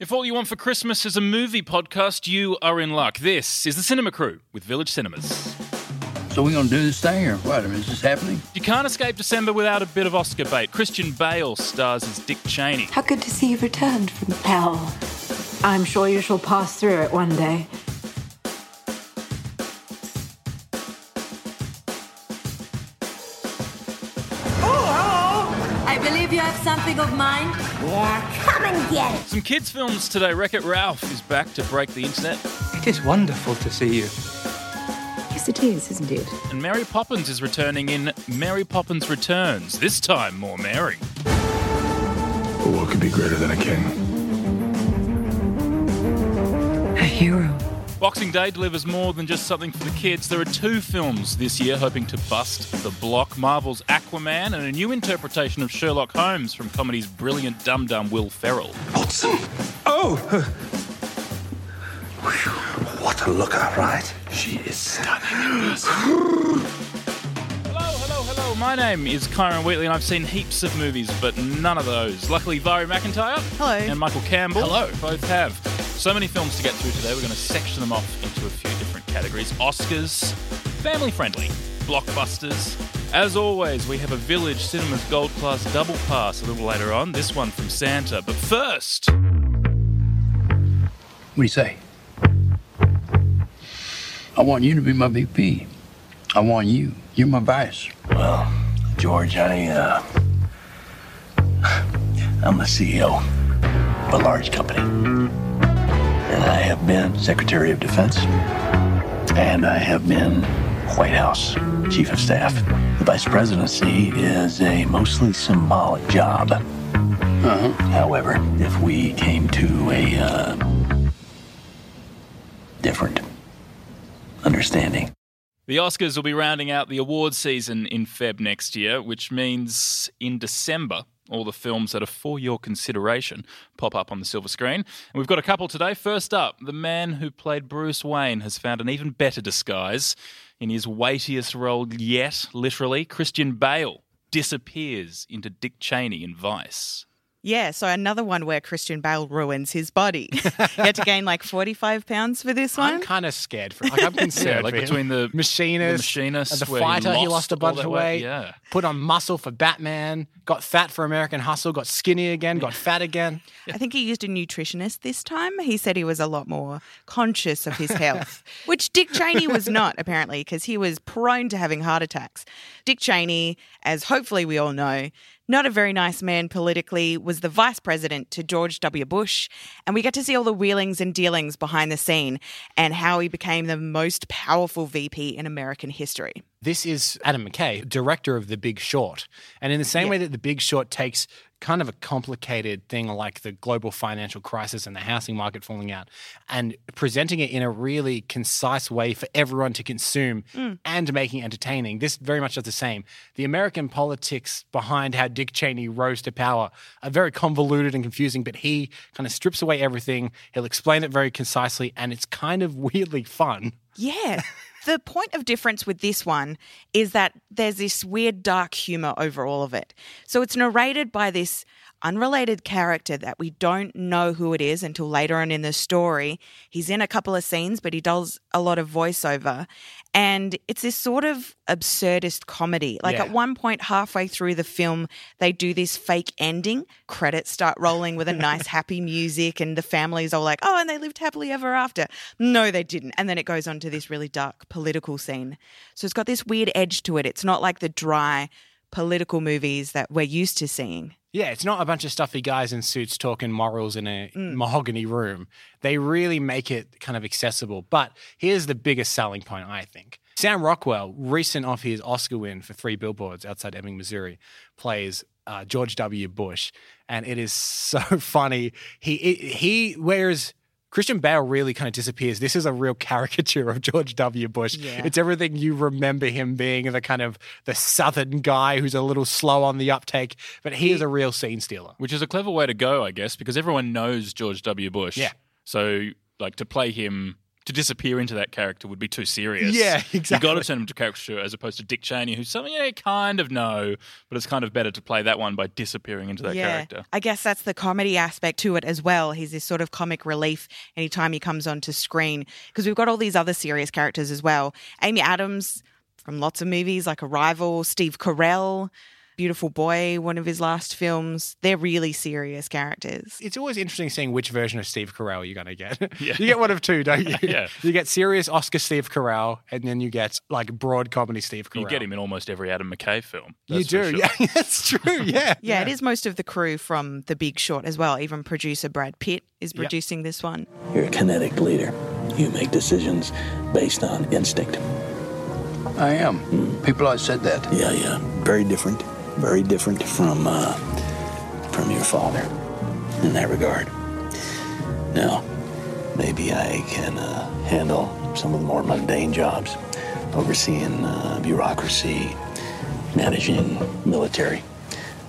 If all you want for Christmas is a movie podcast, you are in luck. This is the Cinema Crew with Village Cinemas. So we're gonna do this thing, or what? I mean, is this happening? You can't escape December without a bit of Oscar bait. Christian Bale stars as Dick Cheney. How good to see you've returned from hell. I'm sure you shall pass through it one day. Have something of mine. Yeah, come and get it. Some kids' films today. Wreck It Ralph is back to break the internet. It is wonderful to see you. Yes, it is, isn't it? And Mary Poppins is returning in Mary Poppins Returns. This time, more Mary. But what could be greater than a king? A hero. Boxing Day delivers more than just something for the kids. There are two films this year hoping to bust the block Marvel's Aquaman and a new interpretation of Sherlock Holmes from comedy's brilliant dum dum Will Ferrell. Watson! Oh, What a looker, right? She is stunning. Hello, hello, hello. My name is Kyron Wheatley, and I've seen heaps of movies, but none of those. Luckily, Vari McIntyre Hello. and Michael Campbell Hello. both have. So many films to get through today. We're going to section them off into a few different categories Oscars, family friendly, blockbusters. As always, we have a Village Cinemas Gold Class double pass a little later on. This one from Santa. But first, What do you say? I want you to be my VP. I want you. You're my vice. Well, George, I, uh, I'm the CEO of a large company. And I have been Secretary of Defense. And I have been White House Chief of Staff. The Vice Presidency is a mostly symbolic job. Uh-huh. However, if we came to a, uh, different understanding, The Oscars will be rounding out the awards season in Feb next year, which means in December, all the films that are for your consideration pop up on the silver screen. And we've got a couple today. First up, the man who played Bruce Wayne has found an even better disguise in his weightiest role yet, literally. Christian Bale disappears into Dick Cheney in Vice. Yeah, so another one where Christian Bale ruins his body. he had to gain like 45 pounds for this one. I'm kind of scared for. Like I'm concerned. Yeah, like for him. between the machinist, the machinist, and the where he fighter, he lost lost, a bunch of weight, weight. yeah. Put on muscle for Batman. Got fat for American Hustle. Got skinny again. Got fat again. I think he used a nutritionist this time. He said he was a lot more conscious of his health, which Dick Cheney was not, apparently, because he was prone to having heart attacks. Dick Cheney, as hopefully we all know, not a very nice man politically, was the vice president to George W. Bush. And we get to see all the wheelings and dealings behind the scene and how he became the most powerful VP in American history. This is Adam McKay, director of The Big Short. And in the same Yeah. way that The Big Short takes kind of a complicated thing like the global financial crisis and the housing market falling out and presenting it in a really concise way for everyone to consume mm. and making entertaining, this very much does the same. The American politics behind how Dick Cheney rose to power are very convoluted and confusing, but he kind of strips away everything. He'll explain it very concisely, and it's kind of weirdly fun. Yeah. The point of difference with this one is that there's this weird dark humor over all of it. So it's narrated by this unrelated character that we don't know who it is until later on in the story. He's in a couple of scenes, but he does a lot of voiceover. And it's this sort of absurdist comedy. Like Yeah. at one point, halfway through the film, they do this fake ending. Credits start rolling with a nice, happy music, and the family's all like, oh, and they lived happily ever after. No, they didn't. And then it goes on to this really dark political scene. So it's got this weird edge to it. It's not like the dry political movies that we're used to seeing. Yeah, it's not a bunch of stuffy guys in suits talking morals in a mahogany room. They really make it kind of accessible. But here's the biggest selling point, I think. Sam Rockwell, recent off his Oscar win for Three Billboards outside Ebbing, Missouri, plays uh, George W. Bush, and it is so funny. He he wears Christian Bale really kind of disappears. This is a real caricature of George W. Bush. Yeah. It's everything you remember him being the kind of the southern guy who's a little slow on the uptake, but he is a real scene stealer. Which is a clever way to go, I guess, because everyone knows George W. Bush. Yeah. So, like, to play him to disappear into that character would be too serious. Yeah, exactly. You've got to turn him into caricature as opposed to Dick Cheney, who's something you kind of know, but it's kind of better to play that one by disappearing into that character. I guess that's the comedy aspect to it as well. He's this sort of comic relief anytime he comes onto screen because we've got all these other serious characters as well. Amy Adams from lots of movies like Arrival, Steve Carell, Beautiful Boy, one of his last films. They're really serious characters. It's always interesting seeing which version of Steve Carell you're going to get. Yeah. you get one of two, don't you? Yeah. You get serious Oscar Steve Carell, and then you get like broad comedy Steve Carell. You get him in almost every Adam McKay film. You do, sure. yeah, that's true. Yeah, Yeah, it is most of the crew from The Big Short as well. Even producer Brad Pitt is Yep. producing this one. You're a kinetic leader. You make decisions based on instinct. I am. Mm. People always said that. Yeah, yeah. Very different. Very different from uh, from your father in that regard. Now, maybe I can uh, handle some of the more mundane jobs, overseeing uh, bureaucracy, managing military,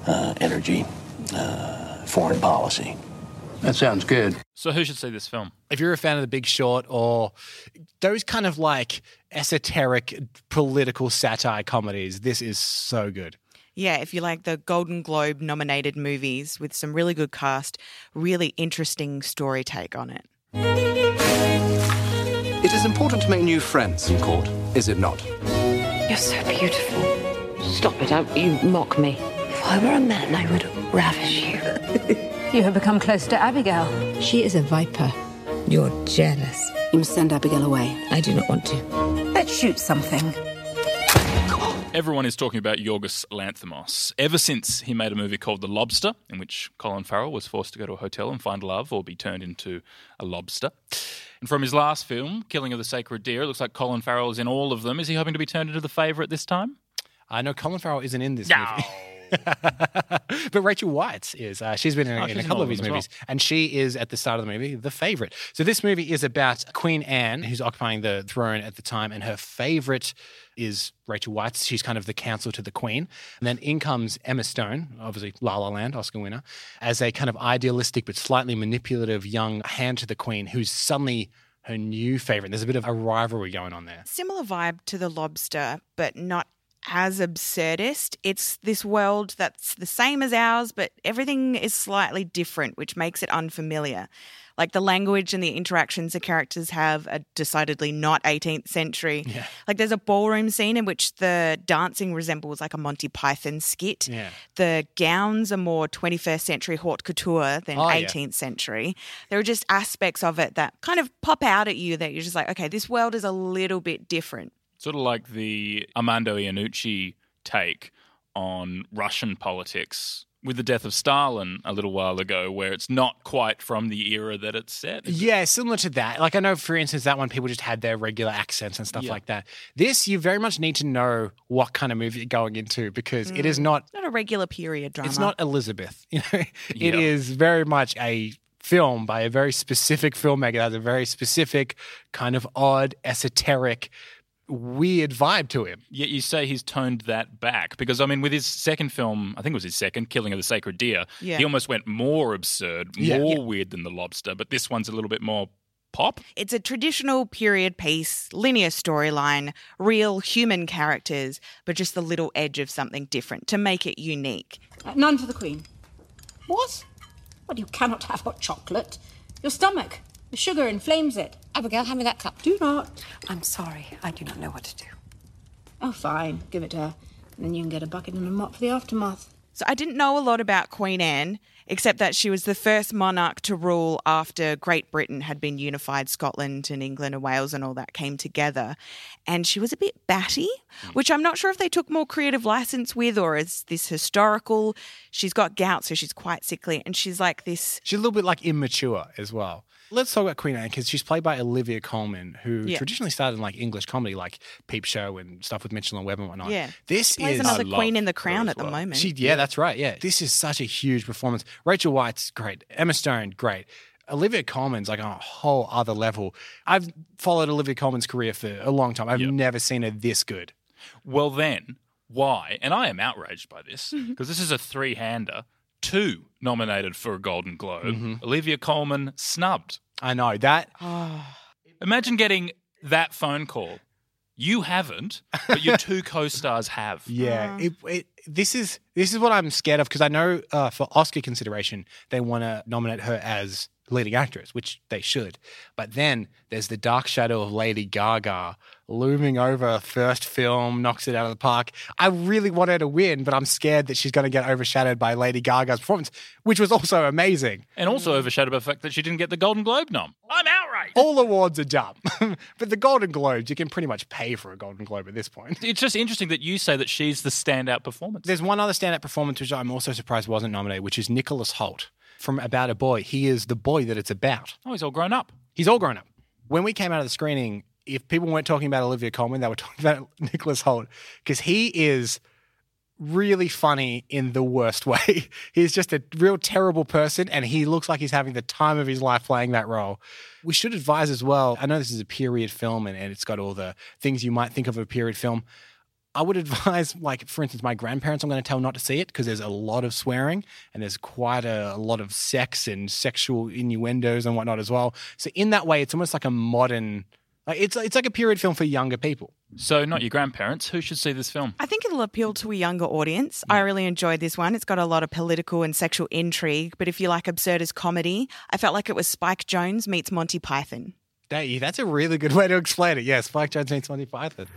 uh, energy, uh, foreign policy. That sounds good. So who should see this film? if you're a fan of The Big Short or those kind of like esoteric political satire comedies, this is so good. Yeah, if you like the Golden Globe nominated movies with some really good cast, really interesting story take on it. It is important to make new friends in court, is it not? You're so beautiful. Stop it, don't you mock me. If I were a man, I would ravish you. You have become close to Abigail. She is a viper. You're jealous. You must send Abigail away. I do not want to. Let's shoot something. Everyone is talking about Yorgos Lanthimos ever since he made a movie called The Lobster, in which Colin Farrell was forced to go to a hotel and find love or be turned into a lobster. And from his last film, Killing of the Sacred Deer, it looks like Colin Farrell is in all of them. Is he hoping to be turned into the favourite this time? Uh, I know Colin Farrell isn't in this movie. but Rachel Weisz is. Uh, she's been in, Oh, in she's a couple of his these them as movies, and she is at the start of the movie the favorite. So this movie is about Queen Anne, who's occupying the throne at the time, and her favorite is Rachel Weisz. She's kind of the counsel to the Queen, and then in comes Emma Stone, obviously La La Land Oscar winner, as a kind of idealistic but slightly manipulative young hand to the Queen, who's suddenly her new favorite. There's a bit of a rivalry going on there. Similar vibe to The Lobster, but not as absurdist. It's this world that's the same as ours, but everything is slightly different, which makes it unfamiliar. Like the language and the interactions the characters have are decidedly not 18th century. Yeah. Like there's a ballroom scene in which the dancing resembles like a Monty Python skit. Yeah. The gowns are more 21st century haute couture than Oh, yeah. 18th century. There are just aspects of it that kind of pop out at you that you're just like, okay, this world is a little bit different. Sort of like the Armando Iannucci take on Russian politics with the death of Stalin a little while ago, where it's not quite from the era that it's set. Yeah, similar to that. Like I know, for instance, that one people just had their regular accents and stuff Yeah. like that. This, you very much need to know what kind of movie you're going into because it is mm. not. Not a regular period drama. It's not Elizabeth. You know, Yeah. it is very much a film by a very specific filmmaker that has a very specific kind of odd, esoteric, weird vibe to him. Yet you say he's toned that back because I mean, with his second film, I think it was his second, Killing of the Sacred Deer, Yeah. he almost went more absurd, Yeah. more Yeah. weird than the Lobster. But this one's a little bit more pop. It's a traditional period piece, linear storyline, real human characters, but just the little edge of something different to make it unique. Uh, none for the Queen. What? Well, you cannot have hot chocolate. Your stomach. The sugar inflames it. Abigail, hand me that cup. Do not. I'm sorry. I do not know what to do. Oh, fine. Give it to her. And then you can get a bucket and a mop for the aftermath. So I didn't know a lot about Queen Anne, except that she was the first monarch to rule after Great Britain had been unified, Scotland and England and Wales and all that came together. And she was a bit batty, hmm. which I'm not sure if they took more creative license with or is this historical. She's got gout, so she's quite sickly. And she's like this She's a little bit like immature as well. Let's talk about Queen Anne because she's played by Olivia Colman, who Yeah. traditionally started in like English comedy, like Peep Show and stuff with Mitchell and Webb and whatnot. Yeah. this plays is another queen in the crown at the well. moment. She, yeah, that's right. Yeah, this is such a huge performance. Rachel Weisz's great. Emma Stone, great. Olivia Colman's like on a whole other level. I've followed Olivia Colman's career for a long time. I've Yep. never seen her this good. Well, then, why? And I am outraged by this Mm-hmm. because this is a three hander, two nominated for a Golden Globe. Mm-hmm. Olivia Colman snubbed. I know that. Imagine getting that phone call. You haven't, but your two co-stars have. Yeah, it, it, this is this is what I'm scared of because I know uh, for Oscar consideration they want to nominate her as leading actress, which they should. But then there's the dark shadow of Lady Gaga looming over first film, knocks it out of the park. I really want her to win, but I'm scared that she's going to get overshadowed by Lady Gaga's performance, which was also amazing. And also overshadowed by the fact that she didn't get the Golden Globe nom. I'm outraged. All awards are dumb, but the Golden Globes you can pretty much pay for a Golden Globe at this point. It's just interesting that you say that she's the standout performance. There's one other standout performance which I'm also surprised wasn't nominated, which is Nicholas Hoult from About a Boy. He is the boy that it's about. Oh, he's all grown up. He's all grown up. When we came out of the screening, if people weren't talking about Olivia Colman, they were talking about Nicholas Hoult because he is really funny in the worst way. he's just a real terrible person and he looks like he's having the time of his life playing that role. We should advise as well. I know this is a period film and, and it's got all the things you might think of a period film. I would advise, like, for instance, my grandparents, I'm going to tell not to see it because there's a lot of swearing and there's quite a, a, lot of sex and sexual innuendos and whatnot as well. So, in that way, it's almost like a modern, like, it's, it's like a period film for younger people. So, not your grandparents. Who should see this film? I think it'll appeal to a younger audience. I hmm. really enjoyed this one. It's got a lot of political and sexual intrigue, but if you like absurdist comedy, I felt like it was Spike Jonze meets Monty Python. Hey, that's a really good way to explain it. Yeah, Spike Jonze meets Monty Python.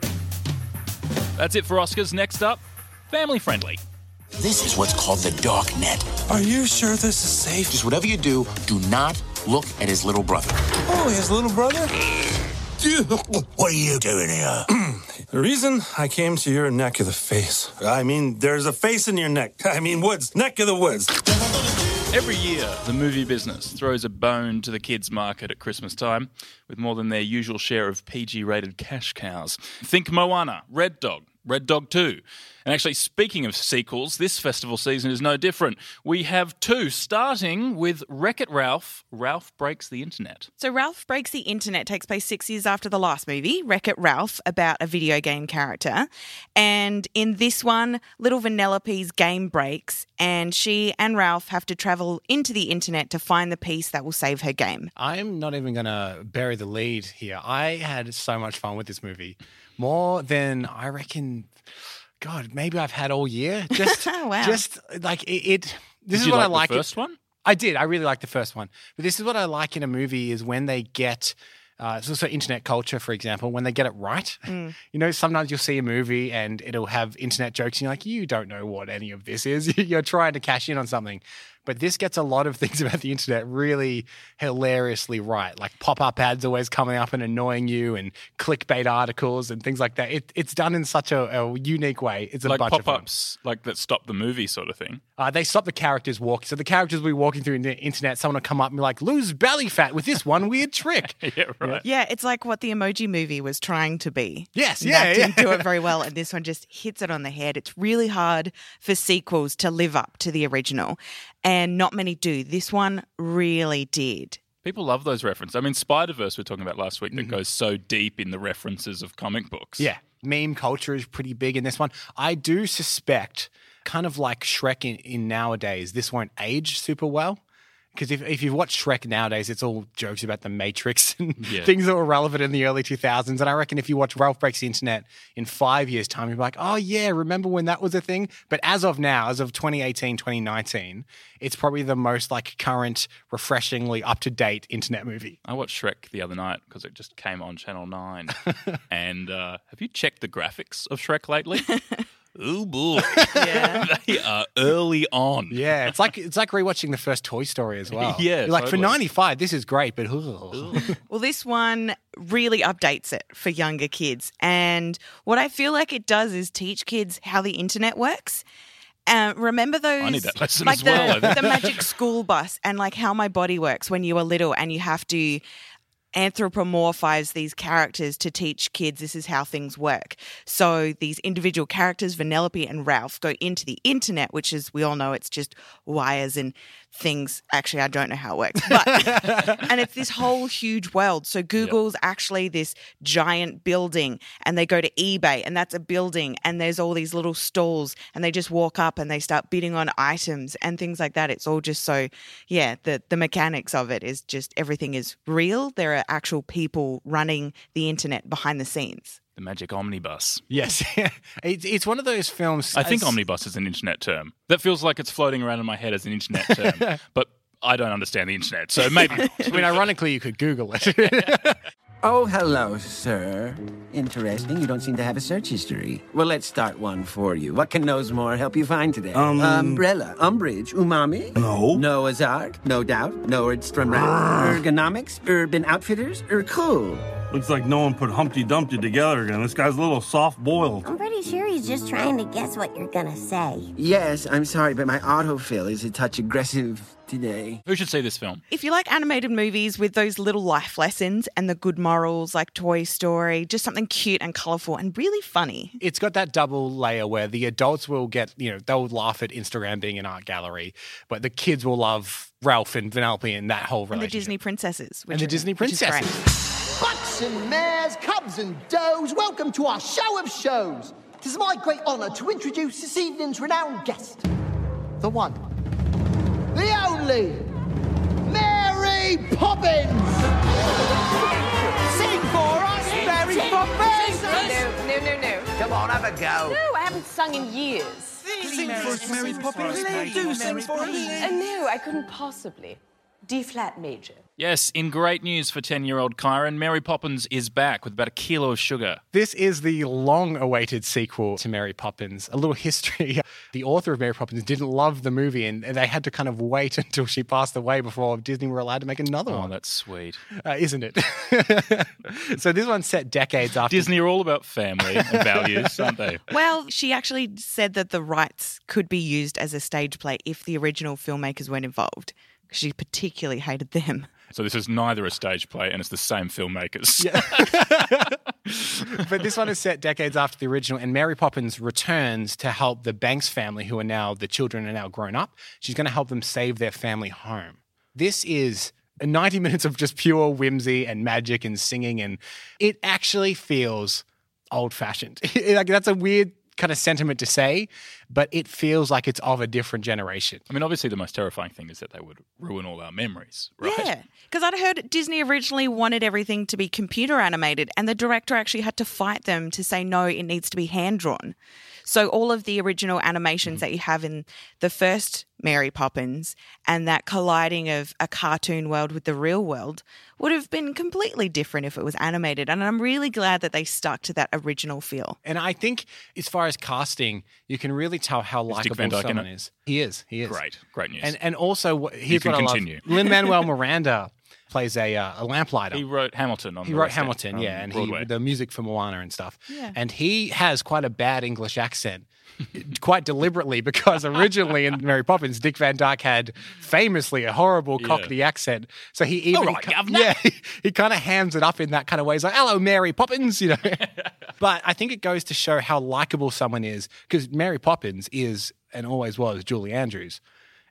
That's it for Oscars. Next up, family friendly. This is what's called the dark net. Are you sure this is safe? Just whatever you do, do not look at his little brother. Oh, his little brother? what are you doing here? the reason I came to your neck of the face. I mean, there's a face in your neck. I mean, woods, neck of the woods. Every year, the movie business throws a bone to the kids' market at Christmas time with more than their usual share of PG rated cash cows. Think Moana, Red Dog, Red Dog 2. And actually, speaking of sequels, this festival season is no different. We have two, starting with Wreck It Ralph Ralph Breaks the Internet. So, Ralph Breaks the Internet takes place six years after the last movie, Wreck It Ralph, about a video game character. And in this one, little Vanellope's game breaks, and she and Ralph have to travel into the internet to find the piece that will save her game. I'm not even going to bury the lead here. I had so much fun with this movie. More than I reckon God, maybe I've had all year. Just, wow. just like it. it this Did is you what like I like. The first one. I did. I really like the first one. But this is what I like in a movie is when they get. Uh, so, so internet culture, for example, when they get it right, Mm. you know, sometimes you'll see a movie and it'll have internet jokes, and you're like, you don't know what any of this is. you're trying to cash in on something. But this gets a lot of things about the internet really hilariously right. Like pop up ads always coming up and annoying you, and clickbait articles and things like that. It, it's done in such a, a unique way. It's a like bunch pop of fun. ups, like that stop the movie sort of thing. Uh, they stop the characters walking. So the characters will be walking through the internet. Someone will come up and be like, lose belly fat with this one weird trick. yeah, right. Yeah, it's like what the emoji movie was trying to be. Yes, And yeah, that didn't yeah. do it very well, and this one just hits it on the head. It's really hard for sequels to live up to the original, and not many do. This one really did. People love those references. I mean, Spider Verse we're talking about last week Mm-hmm. that goes so deep in the references of comic books. Yeah. Meme culture is pretty big in this one. I do suspect, kind of like Shrek in, in nowadays, this won't age super well. Because if, if you watch Shrek nowadays, it's all jokes about the Matrix and Yeah. things that were relevant in the early 2000s. And I reckon if you watch Ralph Breaks the Internet in five years' time, you'll be like, oh, yeah, remember when that was a thing? But as of now, as of 2018, 2019, it's probably the most like current, refreshingly up to date internet movie. I watched Shrek the other night because it just came on Channel 9. and uh, have you checked the graphics of Shrek lately? oh boy. they are early on. Yeah, it's like it's like rewatching the first Toy Story as well. Yeah, You're like for ninety five, this is great, but ugh. Well, this one really updates it for younger kids. And what I feel like it does is teach kids how the internet works. Uh, remember those? need that lesson like as well, The, the magic school bus and like how my body works when you were little and you have to anthropomorphize these characters to teach kids this is how things work. So these individual characters, Vanellope and Ralph, go into the internet, which is we all know it's just wires and things. Actually, I don't know how it works, but and it's this whole huge world. So Google's actually this giant building, and they go to eBay, and that's a building, and there's all these little stalls, and they just walk up and they start bidding on items and things like that. It's all just so, yeah. The the mechanics of it is just everything is real. There are actual people running the internet behind the scenes. The magic omnibus. Yes, it's, it's one of those films. I think omnibus is an internet term. That feels like it's floating around in my head as an internet term, but I don't understand the internet, so maybe. I mean, ironically, you could Google it. Oh, hello, sir. Interesting. You don't seem to have a search history. Well, let's start one for you. What can Knowsmore help you find today? Um- Umbrella, Umbridge, Umami? No. Noah's Ark, no doubt. Nordstrom Rack, Ergonomics, Urban Outfitters, or Cool. Looks like no one put Humpty Dumpty together again. This guy's a little soft boiled. I'm pretty sure he's just trying to guess what you're gonna say. Yes, I'm sorry, but my autofill is a touch aggressive today. Who should see this film? If you like animated movies with those little life lessons and the good morals like Toy Story, just something cute and colourful and really funny. it's got that double layer where the adults will get, you know, they'll laugh at Instagram being an art gallery, but the kids will love Ralph and Vanellope and that whole And the. Disney princesses. Which And the are- Disney which is great. princesses. Bucks and mares, cubs and does, welcome to our show of shows. It is my great honour to introduce this evening's renowned guest. The one, the only, Mary Poppins! Sing for us, Mary Poppins! No, no, no, no. Come on, have a go. No, I haven't sung in years. Sing for us, Mary Poppins. Do sing for us. Uh, no, I couldn't possibly. D flat major. Yes, in great news for 10 year old Kyron, Mary Poppins is back with about a kilo of sugar. This is the long awaited sequel to Mary Poppins. A little history. The author of Mary Poppins didn't love the movie and they had to kind of wait until she passed away before Disney were allowed to make another Oh, one. that's sweet. Uh, isn't it? so this one's set decades after. Disney are all about family and values, aren't they? Well, she actually said that the rights could be used as a stage play if the original filmmakers weren't involved. 'Cause She particularly hated them. So this is neither a stage play and it's the same filmmakers. but this one is set decades after the original, and Mary Poppins returns to help the Banks family, who are now the children are now grown up. She's going to help them save their family home. This is 90 minutes of just pure whimsy and magic and singing, and it actually feels old fashioned. like that's a weird kind of sentiment to say, but it feels like it's of a different generation. I mean, obviously, the most terrifying thing is that they would ruin all our memories, right? Yeah, because I'd heard Disney originally wanted everything to be computer animated, and the director actually had to fight them to say no, it needs to be hand drawn. So all of the original animations mm-hmm. that you have in the first Mary Poppins and that colliding of a cartoon world with the real world would have been completely different if it was animated. And I'm really glad that they stuck to that original feel. And I think, as far as casting, you can really tell how Dick likable Van someone it? is. He is. He is. Great, great news. And and also, what- here's can what I continue. love: Lin Manuel Miranda plays a uh, a lamplighter. he wrote Hamilton on He the wrote West End, Hamilton, um, yeah, and Broadway. he the music for Moana and stuff. Yeah. And he has quite a bad English accent, quite deliberately, because originally in Mary Poppins, Dick Van Dyke had famously a horrible Cockney accent. So he even All right, he, yeah, he, he kind of hams it up in that kind of way. He's like, "Hello, Mary Poppins," you know. but I think it goes to show how likable someone is because Mary Poppins is and always was Julie Andrews.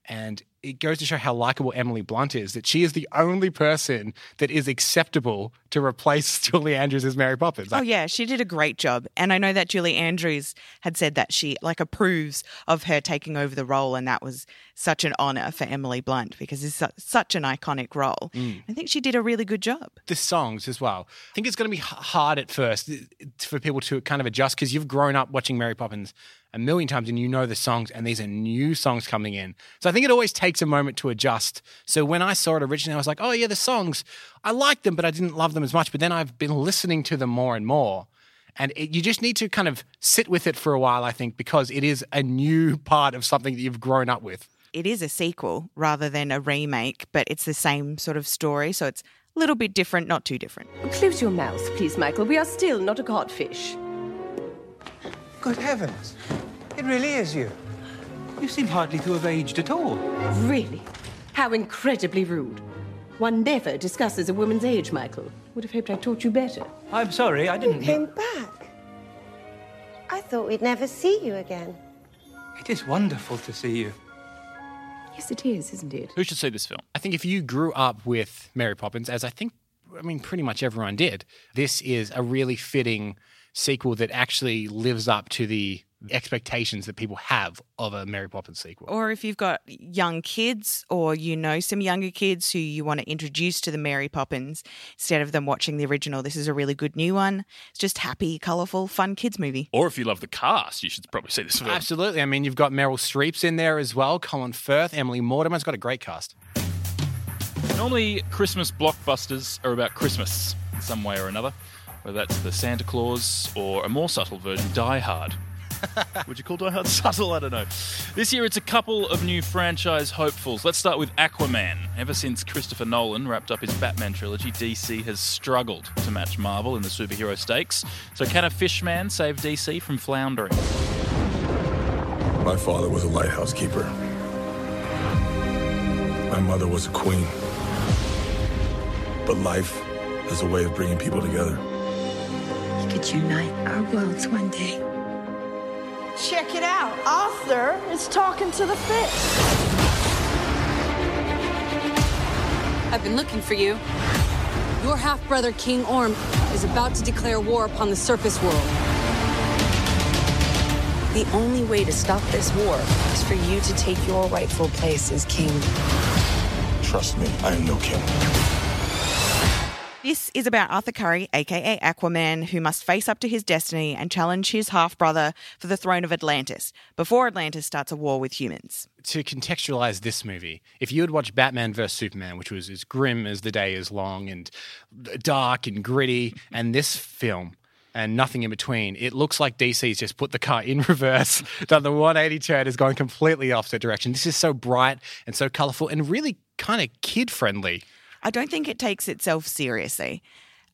And it goes to show how likable Emily Blunt is that she is the only person that is acceptable to replace Julie Andrews as Mary Poppins. Oh yeah, she did a great job, and I know that Julie Andrews had said that she like approves of her taking over the role, and that was such an honor for Emily Blunt because it's such an iconic role. I think she did a really good job. the songs as well. I think it's going to be hard at first uh, for people to kind of adjust because you've grown up watching Mary Poppins a million times and you know the songs, and these are new songs coming in. So I think it always takes a moment to adjust. So when I saw it originally, I was like, oh, yeah, the songs, I liked them, but I didn't love them as much. But then I've been listening to them more and more. And it, you just need to kind of sit with it for a while, I think, because it is a new part of something that you've grown up with. It is a sequel rather than a remake, but it's the same sort of story, so it's a little bit different, not too different. Close your mouth, please, Michael. We are still not a codfish. Good heavens. It really is you. You seem hardly to have aged at all. Really? How incredibly rude. One never discusses a woman's age, Michael. Would have hoped I taught you better. I'm sorry, I didn't. Came back. I thought we'd never see you again. It is wonderful to see you. Yes, it is, isn't it? Who should see this film? I think if you grew up with Mary Poppins, as I think, I mean, pretty much everyone did, this is a really fitting sequel that actually lives up to the expectations that people have of a Mary Poppins sequel. Or if you've got young kids or you know some younger kids who you want to introduce to the Mary Poppins instead of them watching the original, this is a really good new one. It's just happy, colourful, fun kids movie. Or if you love the cast, you should probably see this film. Absolutely. I mean, you've got Meryl Streep's in there as well, Colin Firth, Emily Mortimer's got a great cast. Normally, Christmas blockbusters are about Christmas in some way or another, whether that's the Santa Claus or a more subtle version, Die Hard. Would you call Die Hard subtle? I don't know. This year, it's a couple of new franchise hopefuls. Let's start with Aquaman. Ever since Christopher Nolan wrapped up his Batman trilogy, DC has struggled to match Marvel in the superhero stakes. So, can a fishman save DC from floundering? My father was a lighthouse keeper. My mother was a queen. But life is a way of bringing people together. We could unite our worlds one day. Check it out. Arthur is talking to the fish. I've been looking for you. Your half brother, King Orm, is about to declare war upon the surface world. The only way to stop this war is for you to take your rightful place as king. Trust me, I am no king. This is about Arthur Curry, aka Aquaman, who must face up to his destiny and challenge his half brother for the throne of Atlantis before Atlantis starts a war with humans. To contextualize this movie, if you had watched Batman vs. Superman, which was as grim as the day is long and dark and gritty, and this film, and nothing in between. It looks like DC's just put the car in reverse, done the 180 turn, has gone completely off opposite direction. This is so bright and so colorful and really kind of kid friendly. I don't think it takes itself seriously.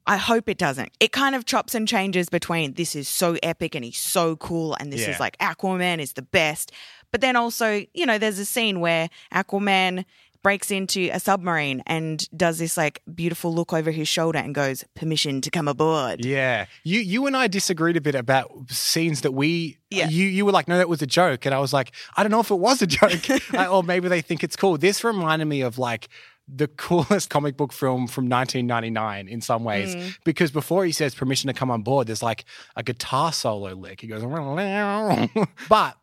I hope it doesn't. It kind of chops and changes between this is so epic and he's so cool, and this Yeah. is like Aquaman is the best. But then also, you know, there's a scene where Aquaman breaks into a submarine and does this like beautiful look over his shoulder and goes, permission to come aboard. Yeah, you you and I disagreed a bit about scenes that we. Yeah. You you were like, no, that was a joke, and I was like, I don't know if it was a joke, I- or maybe they think it's cool. This reminded me of like the coolest comic book film from 1999 in some ways Mm. because before he says permission to come on board there's like a guitar solo lick he goes but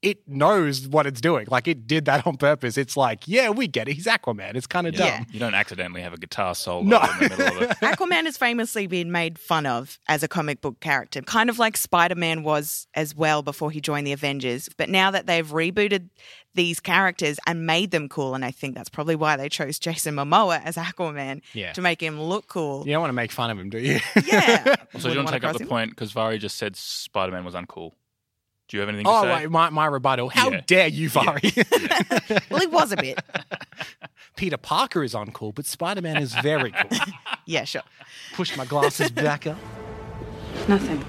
it knows what it's doing like it did that on purpose it's like yeah we get it he's aquaman it's kind of dumb You don't accidentally have a guitar solo No. in the middle of it. Aquaman has famously been made fun of as a comic book character, kind of like Spider Man was as well before he joined the Avengers. But now that they've rebooted these characters and made them cool, and I think that's probably why they chose Jason Momoa as Aquaman Yeah. to make him look cool. you don't want to make fun of him do you Yeah. Also, do you want to Wouldn't take up the him. point because Vari just said Spider Man was uncool? Do you have anything to oh say? wait my, my rebuttal how Yeah. dare you Vari well he was a bit Peter Parker is uncool but Spider-Man is very cool yeah sure push my glasses back up Nothing.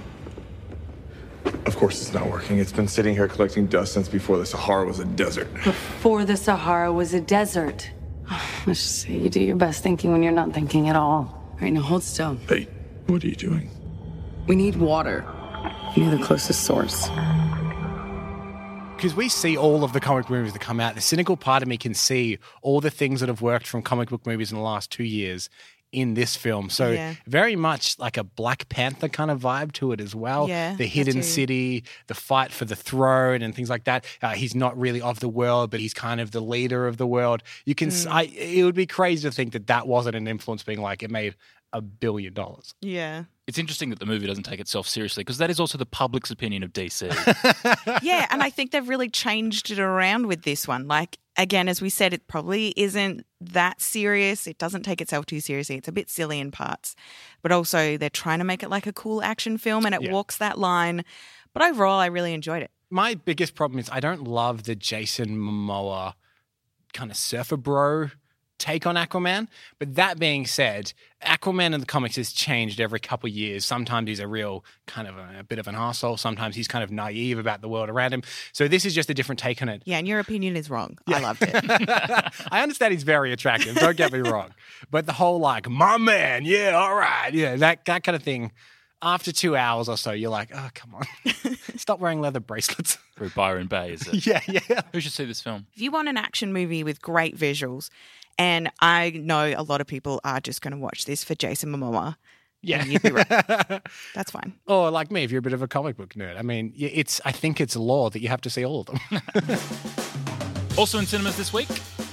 Of course, it's not working. It's been sitting here collecting dust since before the Sahara was a desert. Before the Sahara was a desert. Let's just say you do your best thinking when you're not thinking at all. All right, now hold still. Hey, what are you doing? We need water. Near the closest source. Because we see all of the comic book movies that come out. The cynical part of me can see all the things that have worked from comic book movies in the last two years in this film. So Yeah. very much like a Black Panther kind of vibe to it as well. Yeah, the hidden city, the fight for the throne, and things like that. Uh, he's not really of the world, but he's kind of the leader of the world. You can, Mm. I it would be crazy to think that that wasn't an influence. Being like it made a billion dollars. Yeah. It's interesting that the movie doesn't take itself seriously because that is also the public's opinion of DC. yeah, and I think they've really changed it around with this one. Like again, as we said, it probably isn't that serious. It doesn't take itself too seriously. It's a bit silly in parts, but also they're trying to make it like a cool action film, and it Yeah. walks that line. But overall, I really enjoyed it. My biggest problem is I don't love the Jason Momoa kind of surfer bro take on Aquaman. But that being said, Aquaman in the comics has changed every couple of years. Sometimes he's a real kind of a, a bit of an asshole. Sometimes he's kind of naive about the world around him. So this is just a different take on it. Yeah, and your opinion is wrong. I loved it. I understand he's very attractive. Don't get me wrong, but the whole like my man, yeah, all right, yeah, that that kind of thing. After two hours or so, you're like, oh come on, stop wearing leather bracelets. Through Byron Bay, is it? yeah, yeah. Who should see this film? If you want an action movie with great visuals, and I know a lot of people are just going to watch this for Jason Momoa. Yeah. you'd be right. That's fine. Or like me, if you're a bit of a comic book nerd. I mean, it's. I think it's law that you have to see all of them. Also in cinemas this week,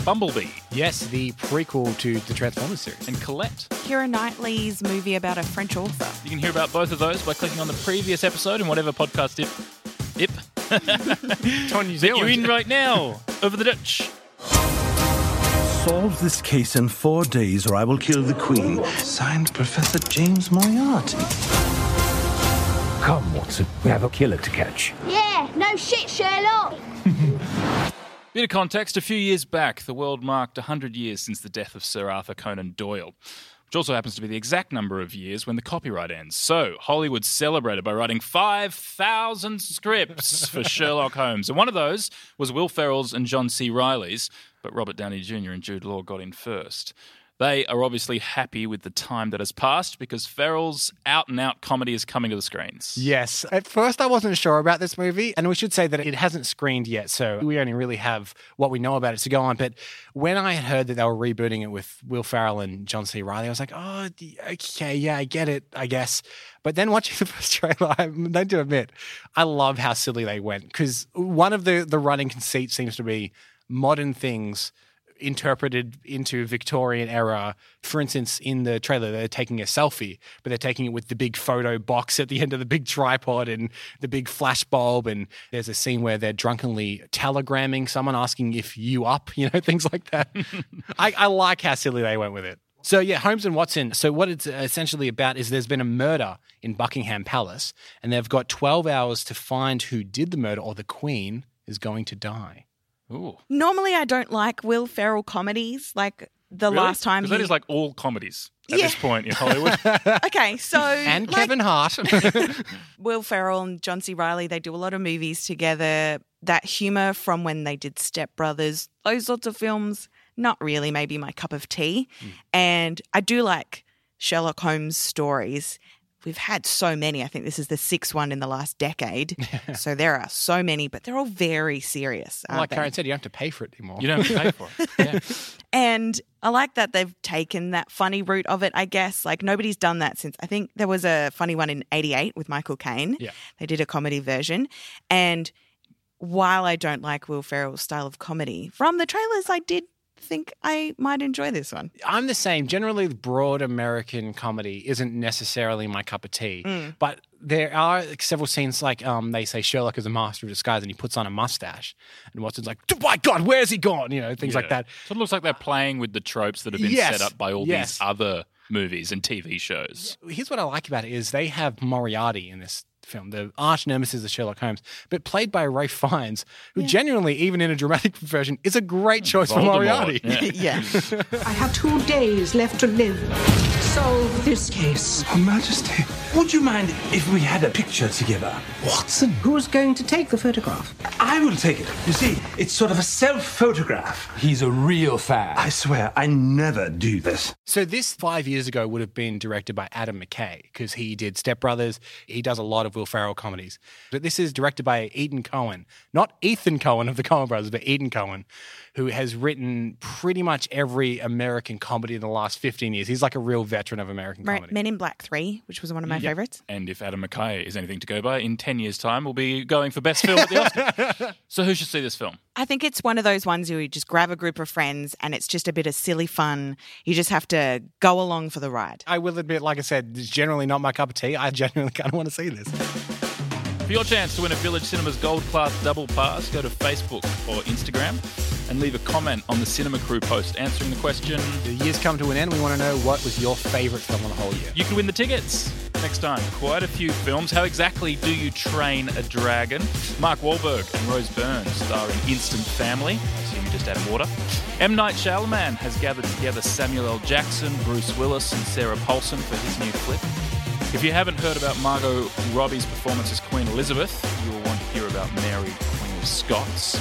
Bumblebee yes, the prequel to the Transformers series. and Colette. Keira Knightley's movie about a French author. You can hear about both of those by clicking on the previous episode in whatever podcast ip, ip It's on New that you're in right now over the Dutch. Solve this case in four days, or I will kill the Queen. Signed, Professor James Moriarty. Come, Watson. We have a killer to catch. Yeah, no shit, Sherlock. Bit of context a few years back, the world marked 100 years since the death of Sir Arthur Conan Doyle, which also happens to be the exact number of years when the copyright ends. So, Hollywood celebrated by writing 5,000 scripts for Sherlock Holmes. And one of those was Will Ferrell's and John C. Reilly's, but Robert Downey Jr. and Jude Law got in first. They are obviously happy with the time that has passed because Ferrell's out and out comedy is coming to the screens. Yes. At first, I wasn't sure about this movie, and we should say that it hasn't screened yet, so we only really have what we know about it to go on. But when I heard that they were rebooting it with Will Ferrell and John C. Reilly, I was like, oh, okay, yeah, I get it, I guess. But then watching the first trailer, I need to admit, I love how silly they went because one of the the running conceits seems to be modern things interpreted into Victorian era. For instance, in the trailer, they're taking a selfie, but they're taking it with the big photo box at the end of the big tripod and the big flash bulb. And there's a scene where they're drunkenly telegramming someone asking if you up, you know, things like that. I, I like how silly they went with it. So yeah, Holmes and Watson. So what it's essentially about is there's been a murder in Buckingham Palace, and they've got 12 hours to find who did the murder, or the Queen is going to die. Ooh. Normally, I don't like Will Ferrell comedies. Like the Really? last time, he. that is like all comedies at Yeah. this point in Hollywood. okay, so And like, Kevin Hart. Will Ferrell and John C. Reilly, they do a lot of movies together. That humor from when they did Step Brothers, those sorts of films, not really maybe my cup of tea. Hmm. And I do like Sherlock Holmes stories. We've had so many. I think this is the sixth one in the last decade. so there are so many, but they're all very serious. aren't like they? Karen said, you don't have to pay for it anymore. You don't have to pay for it. Yeah. And I like that they've taken that funny route of it, I guess. Like nobody's done that since I think there was a funny one in 88 with Michael Caine. Yeah. They did a comedy version. And while I don't like Will Ferrell's style of comedy, from the trailers, I did think I might enjoy this one. I'm the same. Generally, broad American comedy isn't necessarily my cup of tea, Mm. but there are several scenes like um, they say Sherlock is a master of disguise and he puts on a mustache, and Watson's like, "My God, where's he gone?" You know, things like that. So it looks like they're playing with the tropes that have been Yes. set up by all Yes. these other movies and TV shows. Here's what I like about it is they have Moriarty in this film, the arch nemesis of Sherlock Holmes, but played by Ralph Fiennes, who genuinely, even in a dramatic version, is a great choice for Voldemort, Moriarty. yeah. I have two days left to live. Solve this case. Her Majesty, would you mind if we had a picture together? Watson? Who's going to take the photograph? I will take it. You see, it's sort of a self photograph. He's a real fan. I swear, I never do this. So this five years ago would have been directed by Adam McKay because he did Step Brothers. He does a lot of Will Ferrell comedies. But this is directed by Ethan Cohen, not Ethan Coen of the Coen Brothers, but Ethan Cohen, who has written pretty much every American comedy in the last 15 years. He's like a real veteran of American Right, comedy. Men in Black 3, which was one of my Yeah. favorites. And if Adam McKay is anything to go by, in 10 years' time, we'll be going for best film at the Oscar. so who should see this film? I think it's one of those ones where you just grab a group of friends and it's just a bit of silly fun. You just have to go along for the ride. I will admit, like I said, it's generally not my cup of tea. I genuinely kind of want to see this. For your chance to win a Village Cinemas Gold Class Double Pass, go to Facebook or Instagram and leave a comment on the Cinema Crew post answering the question. The year's come to an end. We want to know what was your favourite film of the whole year. You can win the tickets next time. Quite a few films. How exactly do you train a dragon? Mark Wahlberg and Rose Byrne star in Instant Family. I assume you just add water. M. Night Shyamalan has gathered together Samuel L. Jackson, Bruce Willis, and Sarah Paulson for his new flick. If you haven't heard about Margot Robbie's performance as Queen Elizabeth, you will want to hear about Mary, Queen of Scots,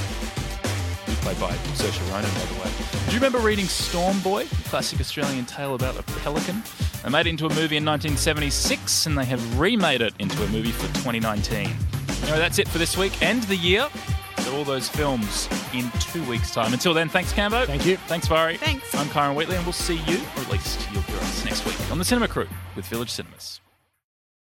played by Saoirse Ronan, by the way. Do you remember reading Storm Boy, a classic Australian tale about a pelican? They made it into a movie in 1976, and they have remade it into a movie for 2019. Anyway, that's it for this week and the year. So all those films in two weeks' time. Until then, thanks, Cambo. Thank you. Thanks, Vari. Thanks. I'm Kyron Wheatley, and we'll see you, or at least you'll hear us next week on the Cinema Crew with Village Cinemas.